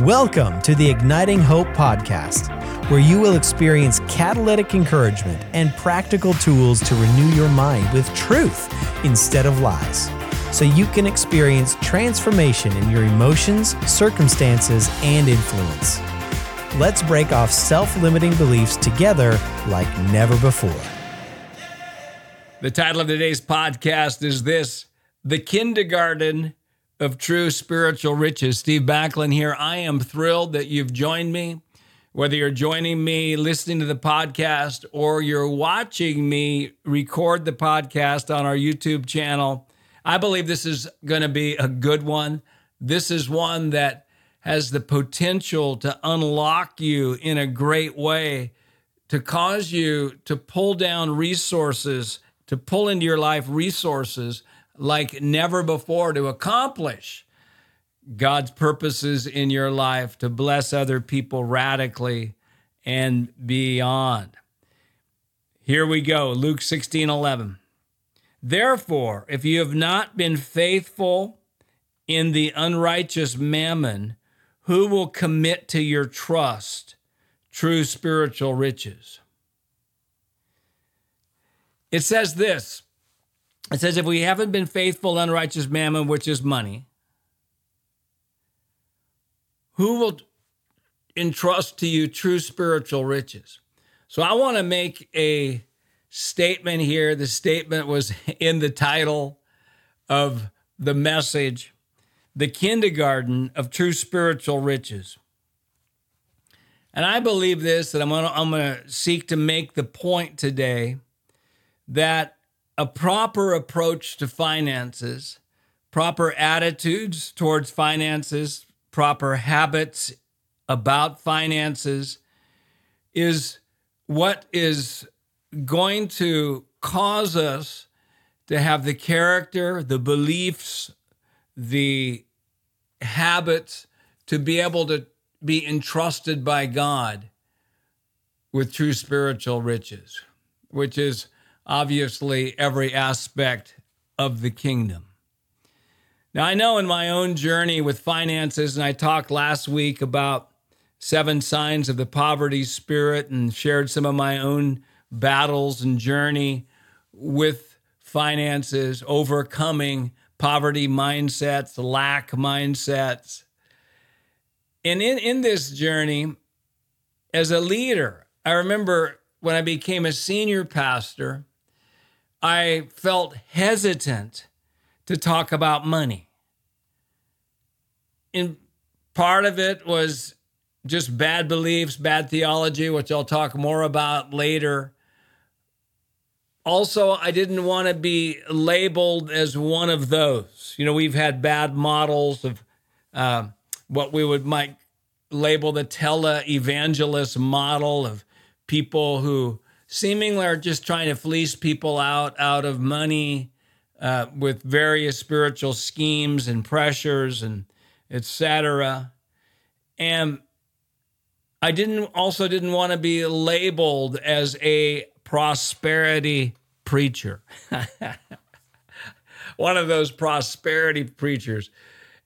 Welcome to the Igniting Hope podcast, where you will experience catalytic encouragement and practical tools to renew your mind with truth instead of lies, so you can experience transformation in your emotions, circumstances, and influence. Let's break off self limiting beliefs together like never before. The title of today's podcast is this The Kindergarten of true spiritual riches. Steve Backlund here. I am thrilled that you've joined me. Whether you're joining me listening to the podcast or you're watching me record the podcast on our YouTube channel, I believe this is going to be a good one. This is one that has the potential to unlock you in a great way, to cause you to pull down resources, to pull into your life resources like never before to accomplish God's purposes in your life, to bless other people radically and beyond. Here we go Luke 16 11. Therefore, if you have not been faithful in the unrighteous mammon, who will commit to your trust true spiritual riches? It says this it says, if we haven't been faithful, unrighteous mammon, which is money, who will entrust to you true spiritual riches? So I want to make a statement here. The statement was in the title of the message The Kindergarten of True Spiritual Riches. And I believe this that I'm going to I'm going to seek to make the point today that a proper approach to finances, proper attitudes towards finances, proper habits about finances is what is going to cause us to have the character, the beliefs, the habits to be able to be entrusted by God with true spiritual riches, which is obviously every aspect of the kingdom. Now, I know in my own journey with finances, and I talked last week about seven signs of the poverty spirit and shared some of my own battles and journey with finances, overcoming poverty mindsets, lack mindsets. And in, in this journey, as a leader, I remember when I became a senior pastor, I felt hesitant to talk about money. And part of it was just bad beliefs, bad theology, which I'll talk more about later. Also, I didn't want to be labeled as one of those. You know, we've had bad models of uh, what we would might label the tele evangelist model of people who seemingly are just trying to fleece people out out of money uh, with various spiritual schemes and pressures and etc. And I didn't also didn't want to be labeled as a prosperity preacher. One of those prosperity preachers.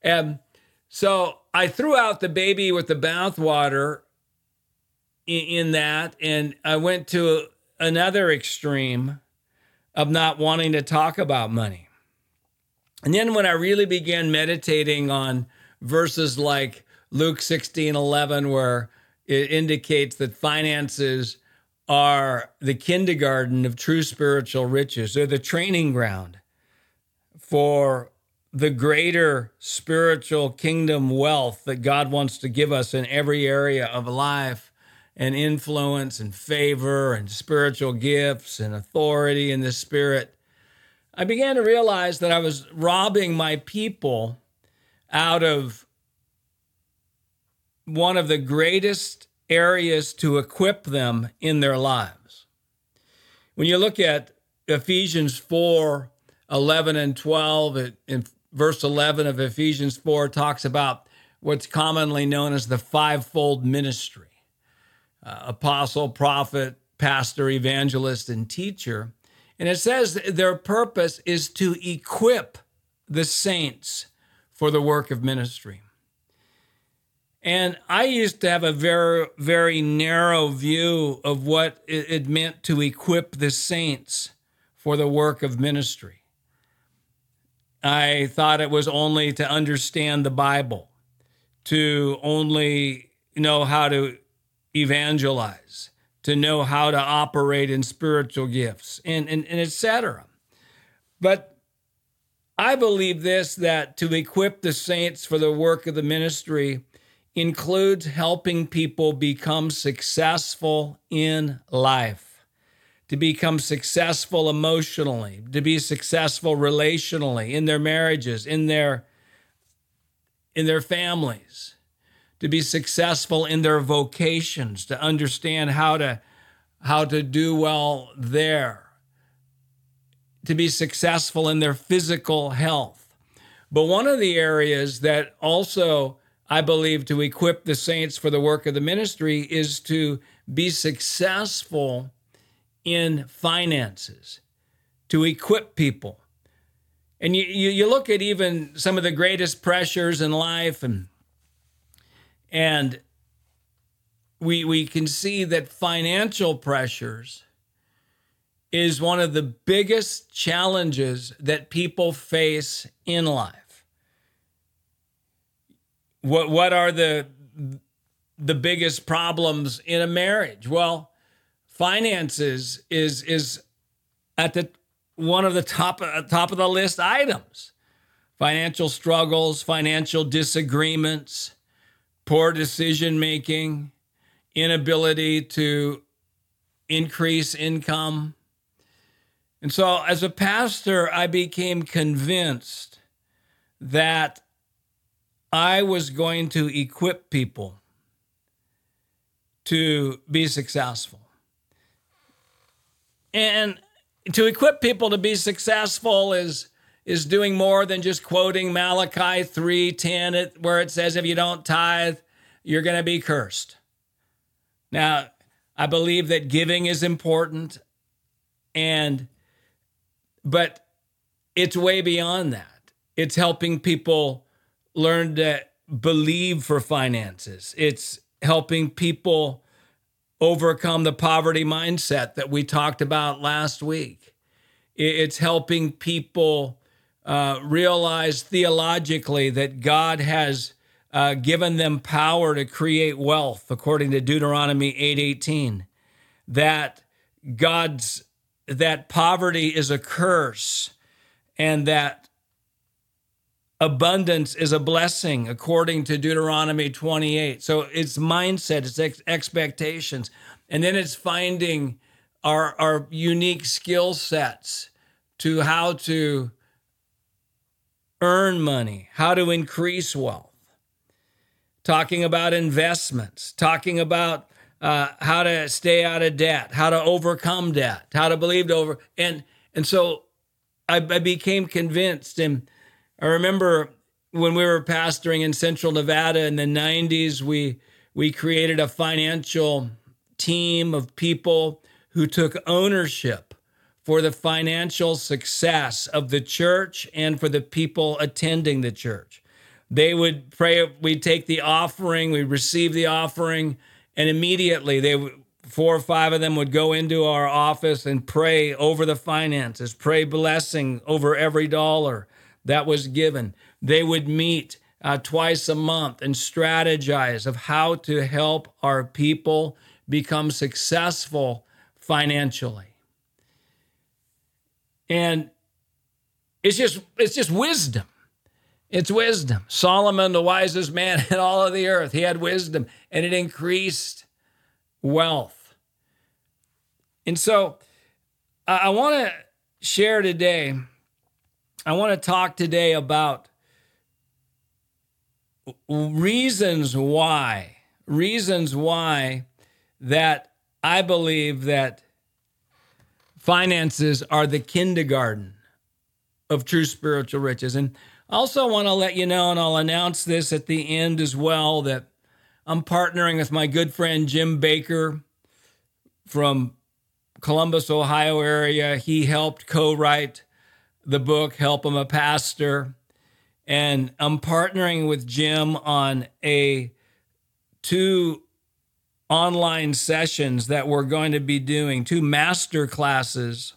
And so I threw out the baby with the bathwater in, that. And I went to another extreme of not wanting to talk about money. And then when I really began meditating on verses like Luke 16 11, where it indicates that finances are the kindergarten of true spiritual riches, they're the training ground for the greater spiritual kingdom wealth that God wants to give us in every area of life and influence and favor and spiritual gifts and authority in the spirit, I began to realize that I was robbing my people out of one of the greatest areas to equip them in their lives. When you look at Ephesians 4 11 and 12, in verse 11 of Ephesians 4 talks about what's commonly known as the fivefold ministry uh, apostle, prophet, pastor, evangelist, and teacher. And it says their purpose is to equip the saints for the work of ministry. And I used to have a very, very narrow view of what it meant to equip the saints for the work of ministry. I thought it was only to understand the Bible, to only know how to evangelize, to know how to operate in spiritual gifts, and, and, and etc. But I believe this that to equip the saints for the work of the ministry includes helping people become successful in life, to become successful emotionally, to be successful relationally in their marriages, in their in their families, to be successful in their vocations, to understand how to how to do well there, to be successful in their physical health. But one of the areas that also I believe to equip the saints for the work of the ministry is to be successful in finances, to equip people. And you, you, you look at even some of the greatest pressures in life and and we we can see that financial pressures is one of the biggest challenges that people face in life. What what are the the biggest problems in a marriage? Well, finances is is at the one of the top top of the list items. Financial struggles, financial disagreements, poor decision making, inability to increase income. And so, as a pastor, I became convinced that I was going to equip people to be successful. And to equip people to be successful is is doing more than just quoting Malachi 3:10 where it says if you don't tithe you're going to be cursed. Now, I believe that giving is important and but it's way beyond that. It's helping people learn to believe for finances. It's helping people overcome the poverty mindset that we talked about last week. It's helping people uh, realize theologically that God has uh, given them power to create wealth, according to Deuteronomy 8:18. That God's that poverty is a curse, and that abundance is a blessing, according to Deuteronomy 28. So it's mindset, it's ex- expectations, and then it's finding our our unique skill sets to how to earn money, how to increase wealth, talking about investments, talking about uh, how to stay out of debt, how to overcome debt, how to believe over. And, and so I, I became convinced. And I remember when we were pastoring in central Nevada in the 90s, we, we created a financial team of people who took ownership for the financial success of the church and for the people attending the church. They would pray, we'd take the offering, we'd receive the offering, and immediately they would four or five of them would go into our office and pray over the finances, pray blessing over every dollar that was given. They would meet uh, twice a month and strategize of how to help our people become successful financially and it's just it's just wisdom. It's wisdom. Solomon the wisest man in all of the earth he had wisdom and it increased wealth. And so i, want to share today i want to talk today about reasons why reasons why that i believe that finances are the kindergarten of true spiritual riches. And I also want to let you know, and I'll announce this at the end as well, that I'm partnering with my good friend Jim Baker from Columbus, Ohio area. He helped co-write the book Help I'm a Pastor. And I'm partnering with Jim on a two online sessions that we're going to be doing, two master classes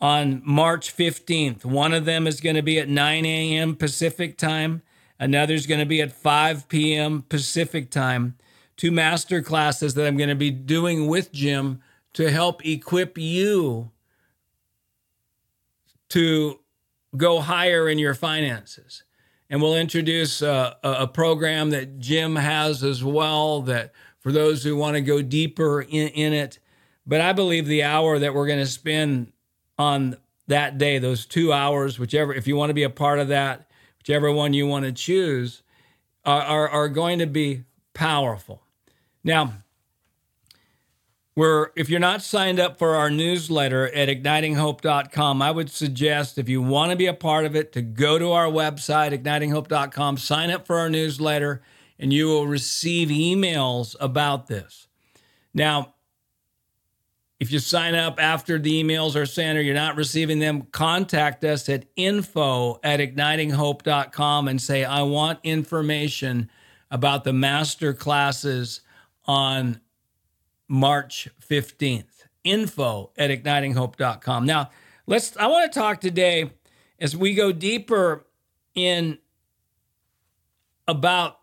on March 15th. One of them is going to be at 9 a.m. Pacific time, another is going to be at 5 p.m. Pacific time. Two master classes that I'm going to be doing with Jim to help equip you to go higher in your finances. And we'll introduce uh, a, a program that Jim has as well that for those who want to go deeper in, in it. But I believe the hour that we're going to spend on that day, those two hours, whichever, if you want to be a part of that, whichever one you want to choose, are, are, are going to be powerful. Now, we're, if you're not signed up for our newsletter at ignitinghope.com, I would suggest if you want to be a part of it to go to our website, ignitinghope.com, sign up for our newsletter, and you will receive emails about this. Now, if you sign up after the emails are sent or you're not receiving them, contact us at info at ignitinghope.com and say, I want information about the master classes on March 15th. Info at ignitinghope.com. Now, let's I want to talk today as we go deeper in about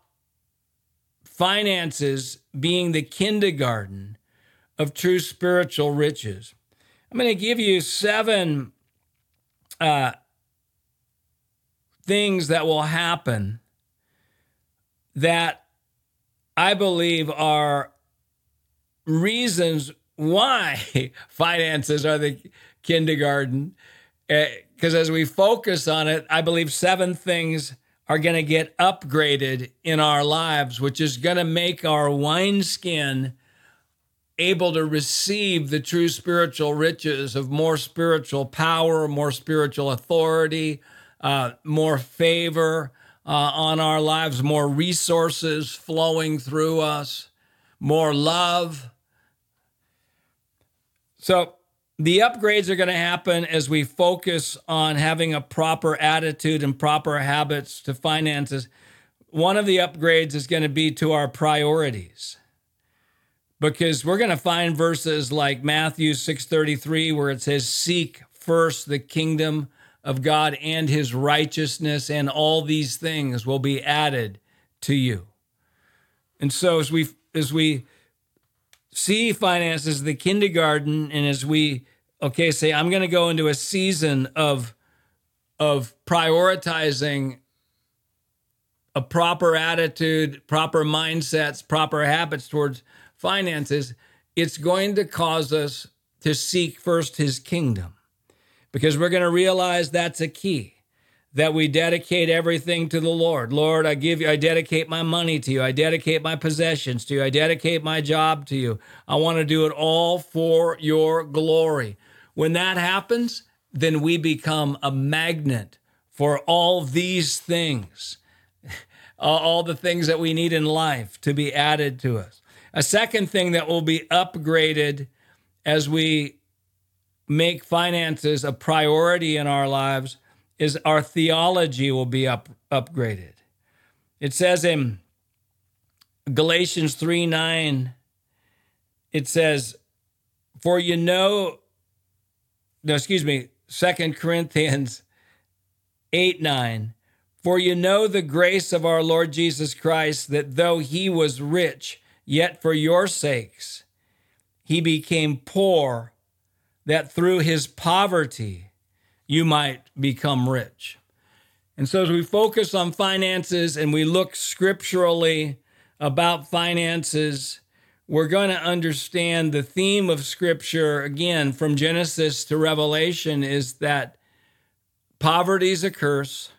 finances being the kindergarten of true spiritual riches. I'm going to give you seven uh, things that will happen that I believe are reasons why finances are the kindergarten. Because uh, as we focus on it, I believe seven things are going to get upgraded in our lives, which is going to make our wineskin able to receive the true spiritual riches of more spiritual power, more spiritual authority, uh, more favor uh, on our lives, more resources flowing through us, more love. So, the upgrades are going to happen as we focus on having a proper attitude and proper habits to finances. One of the upgrades is going to be to our priorities because we're going to find verses like Matthew 6:33 where it says seek first the kingdom of God and his righteousness and all these things will be added to you. And so as we as we see finance as the kindergarten and as we okay say I'm going to go into a season of of prioritizing a proper attitude, proper mindsets, proper habits towards finances, it's going to cause us to seek first his kingdom. Because we're going to realize that's a key that we dedicate everything to the Lord. Lord, I give you, I dedicate my money to you. I dedicate my possessions to you. I dedicate my job to you. I want to do it all for your glory. When that happens, then we become a magnet for all these things, all the things that we need in life to be added to us. A second thing that will be upgraded as we make finances a priority in our lives is our theology will be up, upgraded. It says in Galatians 3 9, it says, For you know, no, excuse me, Second Corinthians 8 9, for you know the grace of our Lord Jesus Christ, that though he was rich, Yet for your sakes, he became poor, that through his poverty you might become rich. And so, as we focus on finances and we look scripturally about finances, we're going to understand the theme of scripture again from Genesis to Revelation is that poverty is a curse,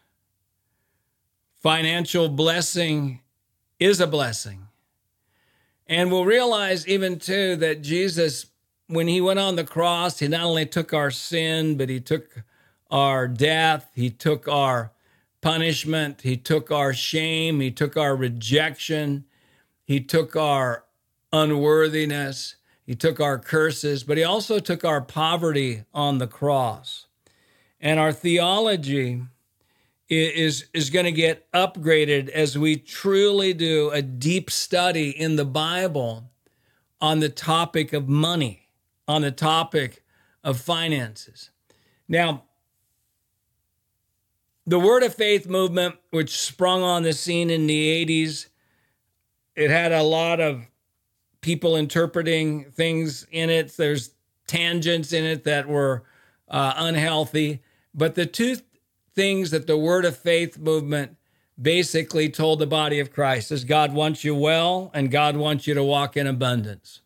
financial blessing is a blessing. And we'll realize even too that Jesus, when he went on the cross, he not only took our sin, but he took our death, he took our punishment, he took our shame, he took our rejection, he took our unworthiness, he took our curses, but he also took our poverty on the cross. And our theology is is going to get upgraded as we truly do a deep study in the Bible on the topic of money, on the topic of finances. Now, the Word of Faith movement, which sprung on the scene in the 80s, it had a lot of people interpreting things in it. There's tangents in it that were uh, unhealthy. But the two things that the Word of Faith movement basically told the body of Christ is God wants you well and God wants you to walk in abundance.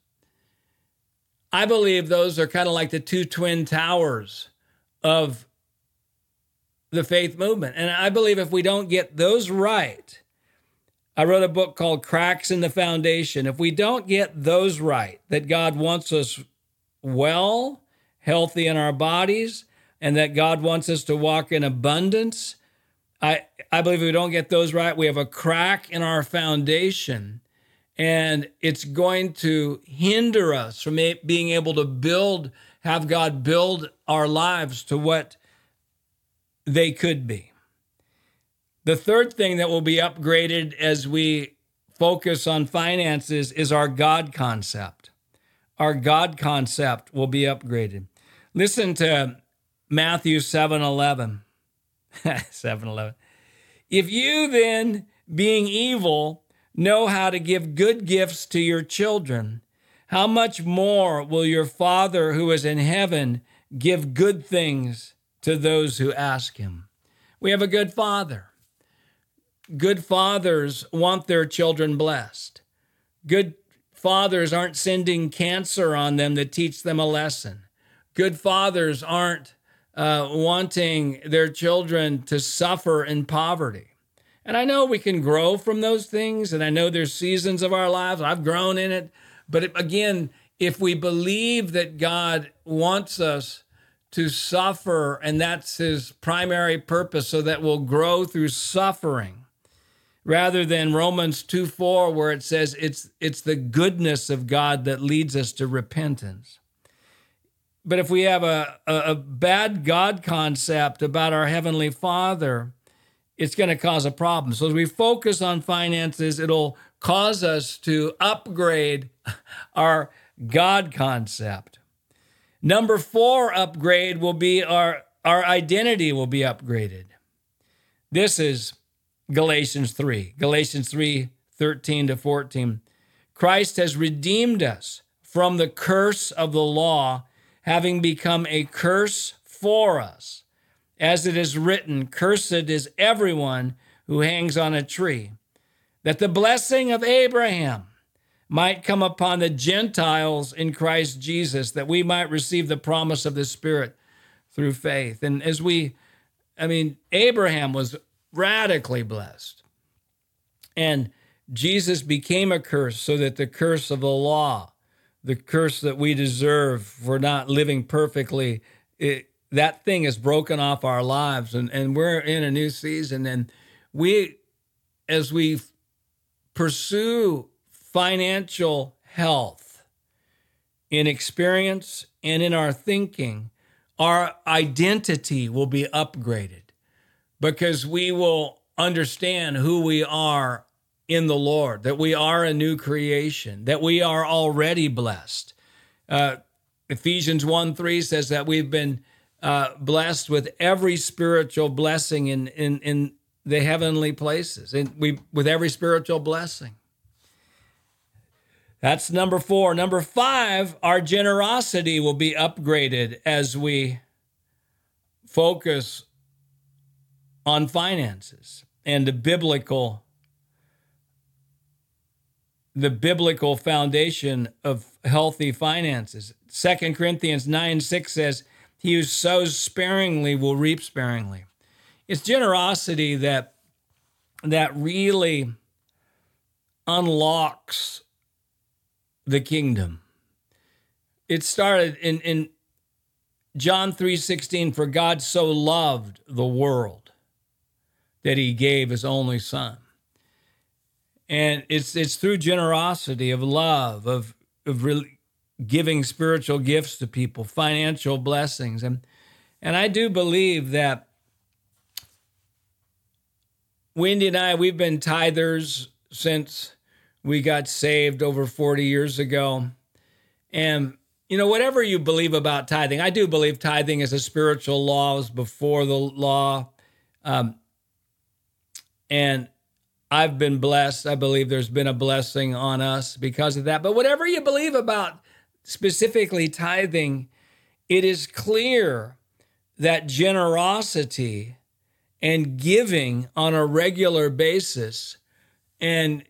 I believe those are kind of like the two twin towers of the faith movement. And I believe if we don't get those right, I wrote a book called Cracks in the Foundation. If we don't get those right, that God wants us well, healthy in our bodies, and that God wants us to walk in abundance. I, I believe if we don't get those right, we have a crack in our foundation, and it's going to hinder us from being able to build, have God build our lives to what they could be. The third thing that will be upgraded as we focus on finances is our God concept. Our God concept will be upgraded. Listen to Matthew 7 11. 7 11. If you then, being evil, know how to give good gifts to your children, how much more will your Father who is in heaven give good things to those who ask him? We have a good Father. Good fathers want their children blessed. Good fathers aren't sending cancer on them to teach them a lesson. Good fathers aren't uh, wanting their children to suffer in poverty. And I know we can grow from those things, and I know there's seasons of our lives. I've grown in it. But again, if we believe that God wants us to suffer, and that's his primary purpose, so that we'll grow through suffering, rather than Romans 2 4, where it says it's, it's the goodness of God that leads us to repentance. But if we have a, a, a bad God concept about our Heavenly Father, it's going to cause a problem. So as we focus on finances, it'll cause us to upgrade our God concept. Number four upgrade will be our, our identity will be upgraded. This is Galatians 3. Galatians 3 13 to 14. Christ has redeemed us from the curse of the law having become a curse for us. As it is written, Cursed is everyone who hangs on a tree, that the blessing of Abraham might come upon the Gentiles in Christ Jesus, that we might receive the promise of the Spirit through faith. And as we, I mean, Abraham was radically blessed. And Jesus became a curse so that the curse of the law the curse that we deserve for not living perfectly, it, that thing is broken off our lives. And, and we're in a new season. And we, as we pursue financial health in experience and in our thinking, our identity will be upgraded because we will understand who we are in the Lord, that we are a new creation, that we are already blessed. Uh, Ephesians 1 3 says that we've been uh, blessed with every spiritual blessing in, in, in the heavenly places, and we with every spiritual blessing. That's number four. Number five, our generosity will be upgraded as we focus on finances and the biblical the biblical foundation of healthy finances. Second Corinthians 9 6 says, He who sows sparingly will reap sparingly. It's generosity that that really unlocks the kingdom. It started in, in John 3:16 for God so loved the world that he gave his only son and it's it's through generosity of love of of really giving spiritual gifts to people financial blessings and and i do believe that Wendy and I, we've been tithers since we got saved over 40 years ago. And, you know, whatever you believe about tithing, I do believe tithing is a spiritual law, was before the law. Um, and I've been blessed. I believe there's been a blessing on us because of that. But whatever you believe about specifically tithing, it is clear that generosity and giving on a regular basis and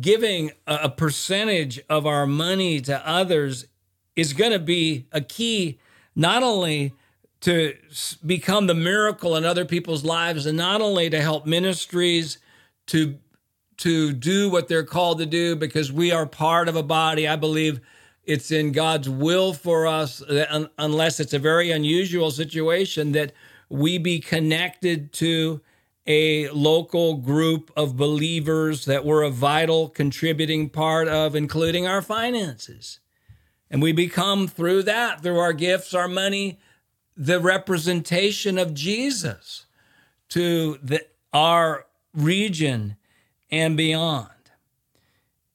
giving a percentage of our money to others is going to be a key not only to become the miracle in other people's lives and not only to help ministries to to do what they're called to do because we are part of a body. I believe it's in god's will for us uh, unless it's a very unusual situation that we be connected to a local group of believers that we're a vital contributing part of, including our finances. And we become through that, through our gifts, our money, the representation of Jesus to the, our region and beyond.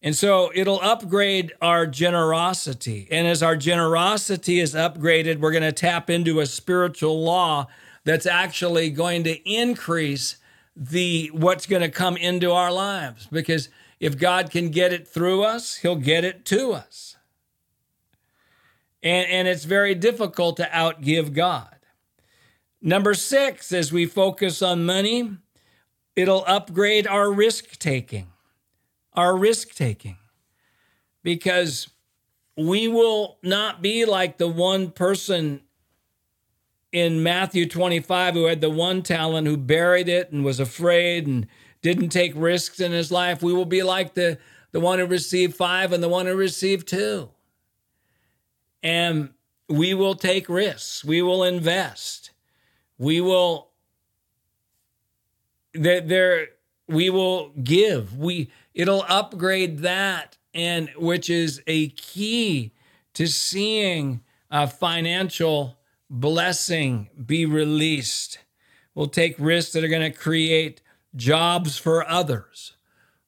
And so it'll upgrade our generosity. And as our generosity is upgraded, we're going to tap into a spiritual law that's actually going to increase the what's going to come into our lives because if God can get it through us, he'll get it to us. And, and it's very difficult to outgive God. Number six, as we focus on money, it'll upgrade our risk taking. Our risk taking. Because we will not be like the one person in Matthew 25 who had the one talent, who buried it and was afraid and didn't take risks in his life. We will be like the, the one who received five and the one who received two. And we will take risks. We will invest. We will there, we will give. We it'll upgrade that and which is a key to seeing a financial blessing be released. We'll take risks that are going to create jobs for others,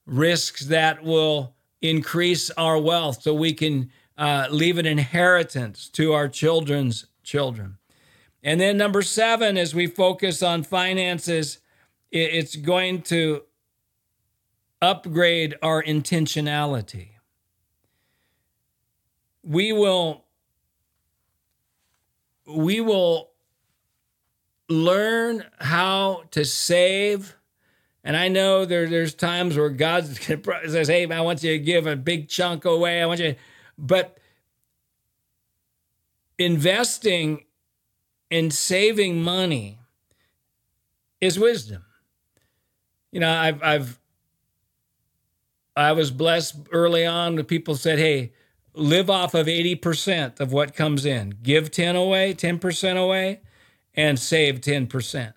risks that will increase our wealth so we can uh, leave an inheritance to our children's children. And then, number seven, as we focus on finances, it's going to upgrade our intentionality. We will we will learn how to save. And I know there, there's times where God says, Hey, I want you to give a big chunk away. I want you, but investing and saving money is wisdom. You know, I've, I've, I was blessed early on when people said, Hey, live off of 80% of what comes in. Give 10 away, 10% away, and save 10%.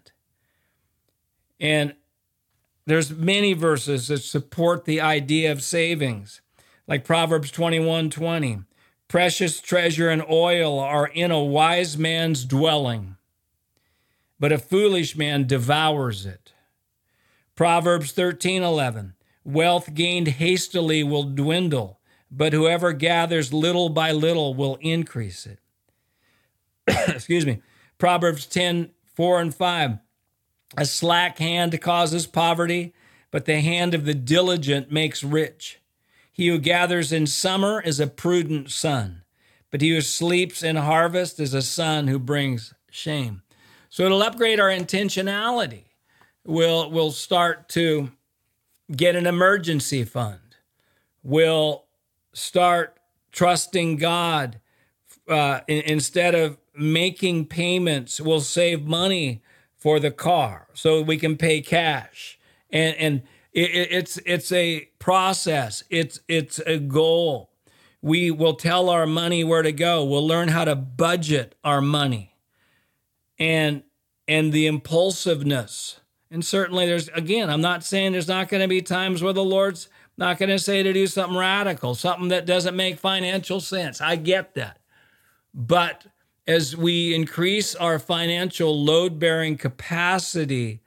And there's many verses that support the idea of savings, like Proverbs 21 20. Precious treasure and oil are in a wise man's dwelling, but a foolish man devours it. Proverbs 13 11. Wealth gained hastily will dwindle but whoever gathers little by little will increase it. Excuse me. Proverbs 10 4 and 5. A slack hand causes poverty, but the hand of the diligent makes rich. He who gathers in summer is a prudent son, but he who sleeps in harvest is a son who brings shame. So it'll upgrade our intentionality. We'll, we'll start to get an emergency fund. We'll start trusting God uh, instead of making payments. We'll save money for the car so we can pay cash. And and it, it's it's a process. It's it's a goal. We will tell our money where to go. We'll learn how to budget our money. And and the impulsiveness. And certainly there's again, I'm not saying there's not going to be times where the Lord's not going to say to do something radical, something that doesn't make financial sense. I get that. But as we increase our financial load bearing capacity,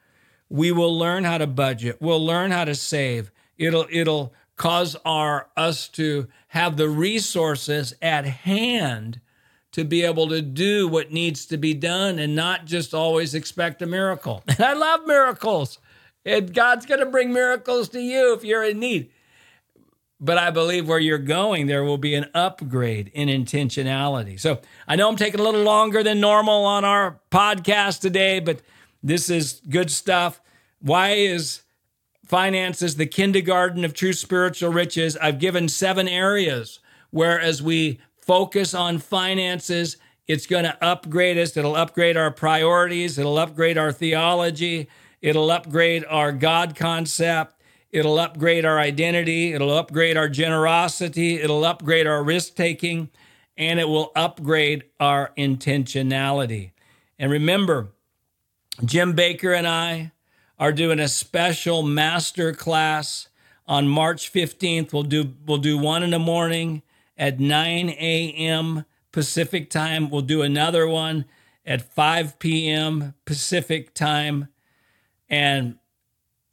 we will learn how to budget. We'll learn how to save. It'll it'll cause our us to have the resources at hand to be able to do what needs to be done and not just always expect a miracle. And I love miracles. And God's going to bring miracles to you if you're in need. But I believe where you're going, there will be an upgrade in intentionality. So I know I'm taking a little longer than normal on our podcast today, but this is good stuff. Why is finances the kindergarten of true spiritual riches? I've given seven areas where, as we focus on finances, it's going to upgrade us. It'll upgrade our priorities. It'll upgrade our theology. It'll upgrade our God concept. It'll upgrade our identity. It'll upgrade our generosity. It'll upgrade our risk taking. And it will upgrade our intentionality. And remember, Jim Baker and I are doing a special master class on March 15th. We'll do we'll do one in the morning at 9 a.m. Pacific time. We'll do another one at 5 p.m. Pacific time. And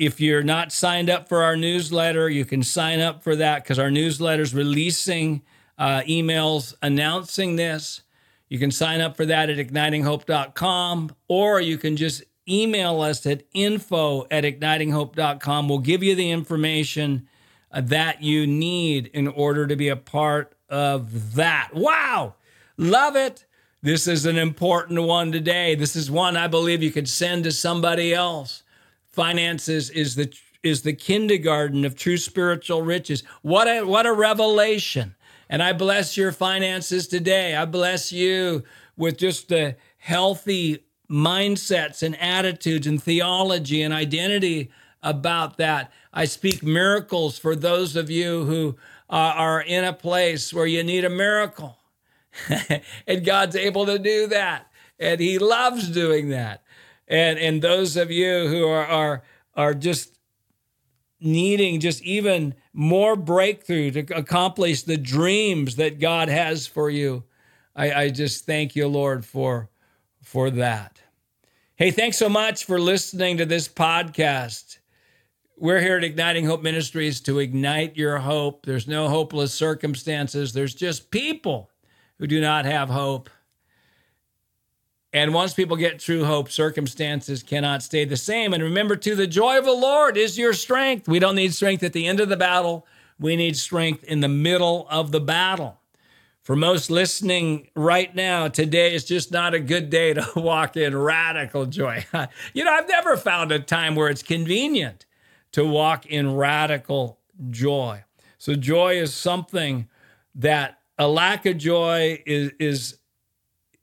if you're not signed up for our newsletter, you can sign up for that because our newsletter is releasing uh, emails announcing this. You can sign up for that at ignitinghope.com, or you can just email us at info at ignitinghope.com. We'll give you the information uh, that you need in order to be a part of that. Wow! Love it. This is an important one today. This is one I believe you could send to somebody else. Finances is the is the kindergarten of true spiritual riches. What a what a revelation. And I bless your finances today. I bless you with just the healthy mindsets and attitudes and theology and identity about that. I speak miracles for those of you who uh, are in a place where you need a miracle. and God's able to do that. And He loves doing that. And, and those of you who are, are, are just needing just even more breakthrough to accomplish the dreams that God has for you. I, I, just thank you, Lord, for, for that. Hey, thanks so much for listening to this podcast. We're here at Igniting Hope Ministries to ignite your hope. There's no hopeless circumstances, there's just people who do not have hope. And once people get true hope, circumstances cannot stay the same. And remember, too, the joy of the Lord is your strength. We don't need strength at the end of the battle, we need strength in the middle of the battle. For most listening right now, today is just not a good day to walk in radical joy. you know, I've never found a time where it's convenient to walk in radical joy. So, joy is something that a lack of joy is, is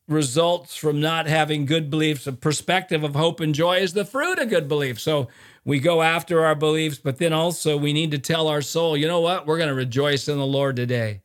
results from not having good beliefs. A perspective of hope and joy is the fruit of good belief. So we go after our beliefs, but then also we need to tell our soul, you know what? We're going to rejoice in the Lord today.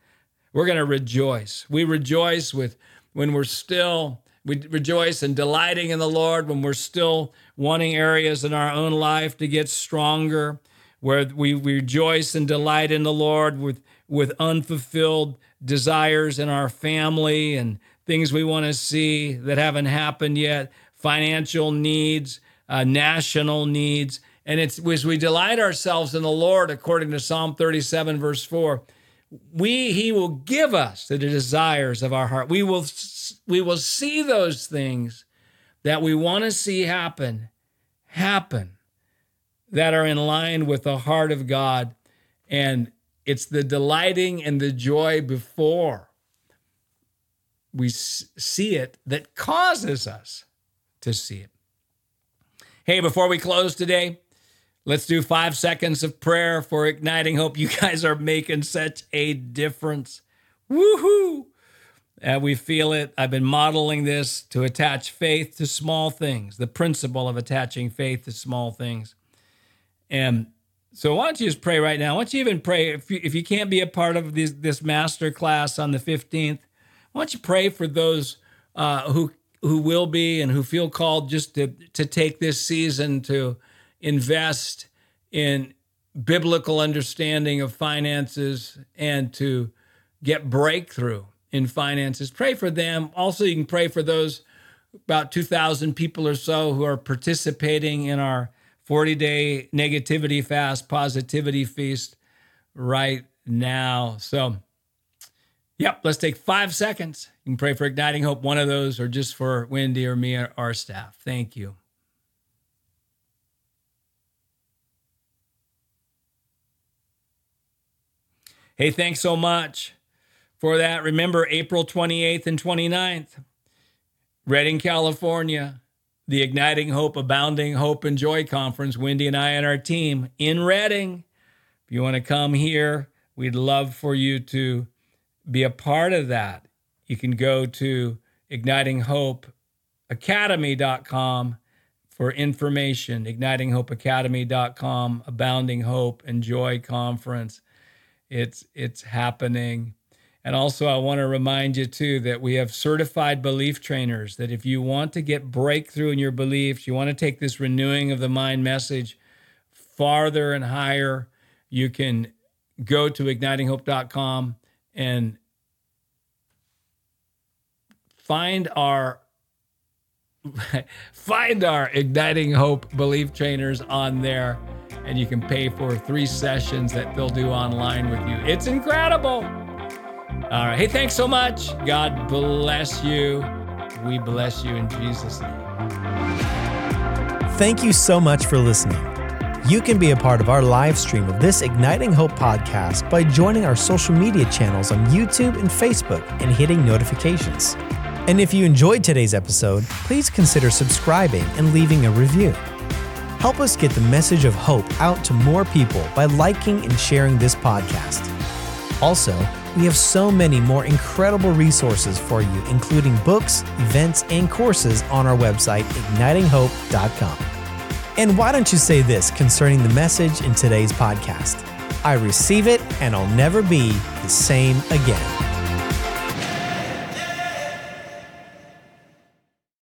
We're going to rejoice. We rejoice with when we're still we rejoice and delighting in the Lord when we're still wanting areas in our own life to get stronger, where we rejoice and delight in the Lord with with unfulfilled desires in our family and things we want to see that haven't happened yet, financial needs, uh, national needs. And it's as we delight ourselves in the Lord, according to Psalm 37, verse 4, we he will give us the desires of our heart. We will we will see those things that we want to see happen, happen, that are in line with the heart of God. And it's the delighting and the joy before we see it that causes us to see it. Hey, before we close today, let's do five seconds of prayer for igniting hope. You guys are making such a difference. Woohoo! And we feel it. I've been modeling this to attach faith to small things, the principle of attaching faith to small things. And so why don't you just pray right now? Why don't you even pray if you, if you can't be a part of this, this master class on the 15th, why don't you pray for those uh, who who will be and who feel called just to to take this season to invest in biblical understanding of finances and to get breakthrough in finances. Pray for them. Also, you can pray for those about 2,000 people or so who are participating in our 40 day negativity fast, positivity feast right now. So, yep, let's take five seconds. You can pray for Igniting Hope, one of those, or just for Wendy or me or our staff. Thank you. Hey, thanks so much for that. Remember, April 28th and 29th, Redding, California, the Igniting Hope, Abounding Hope and Joy Conference. Wendy and I and our team in Redding. If you want to come here, we'd love for you to be a part of that. You can go to ignitinghopeacademy.com for information. Ignitinghopeacademy.com, Abounding Hope and Joy Conference. It's it's happening. And also, I want to remind you too that we have certified belief trainers. That if you want to get breakthrough in your beliefs, you want to take this renewing of the mind message farther and higher, you can go to ignitinghope.com and find our find our igniting hope belief trainers on there and you can pay for three sessions that they'll do online with you. It's incredible. All right. Hey, thanks so much. God bless you. We bless you in Jesus' name. Thank you so much for listening. You can be a part of our live stream of this Igniting Hope podcast by joining our social media channels on YouTube and Facebook and hitting notifications. And if you enjoyed today's episode, please consider subscribing and leaving a review. Help us get the message of hope out to more people by liking and sharing this podcast. Also, we have so many more incredible resources for you, including books, events, and courses on our website, ignitinghope.com. And why don't you say this concerning the message in today's podcast? I receive it and I'll never be the same again.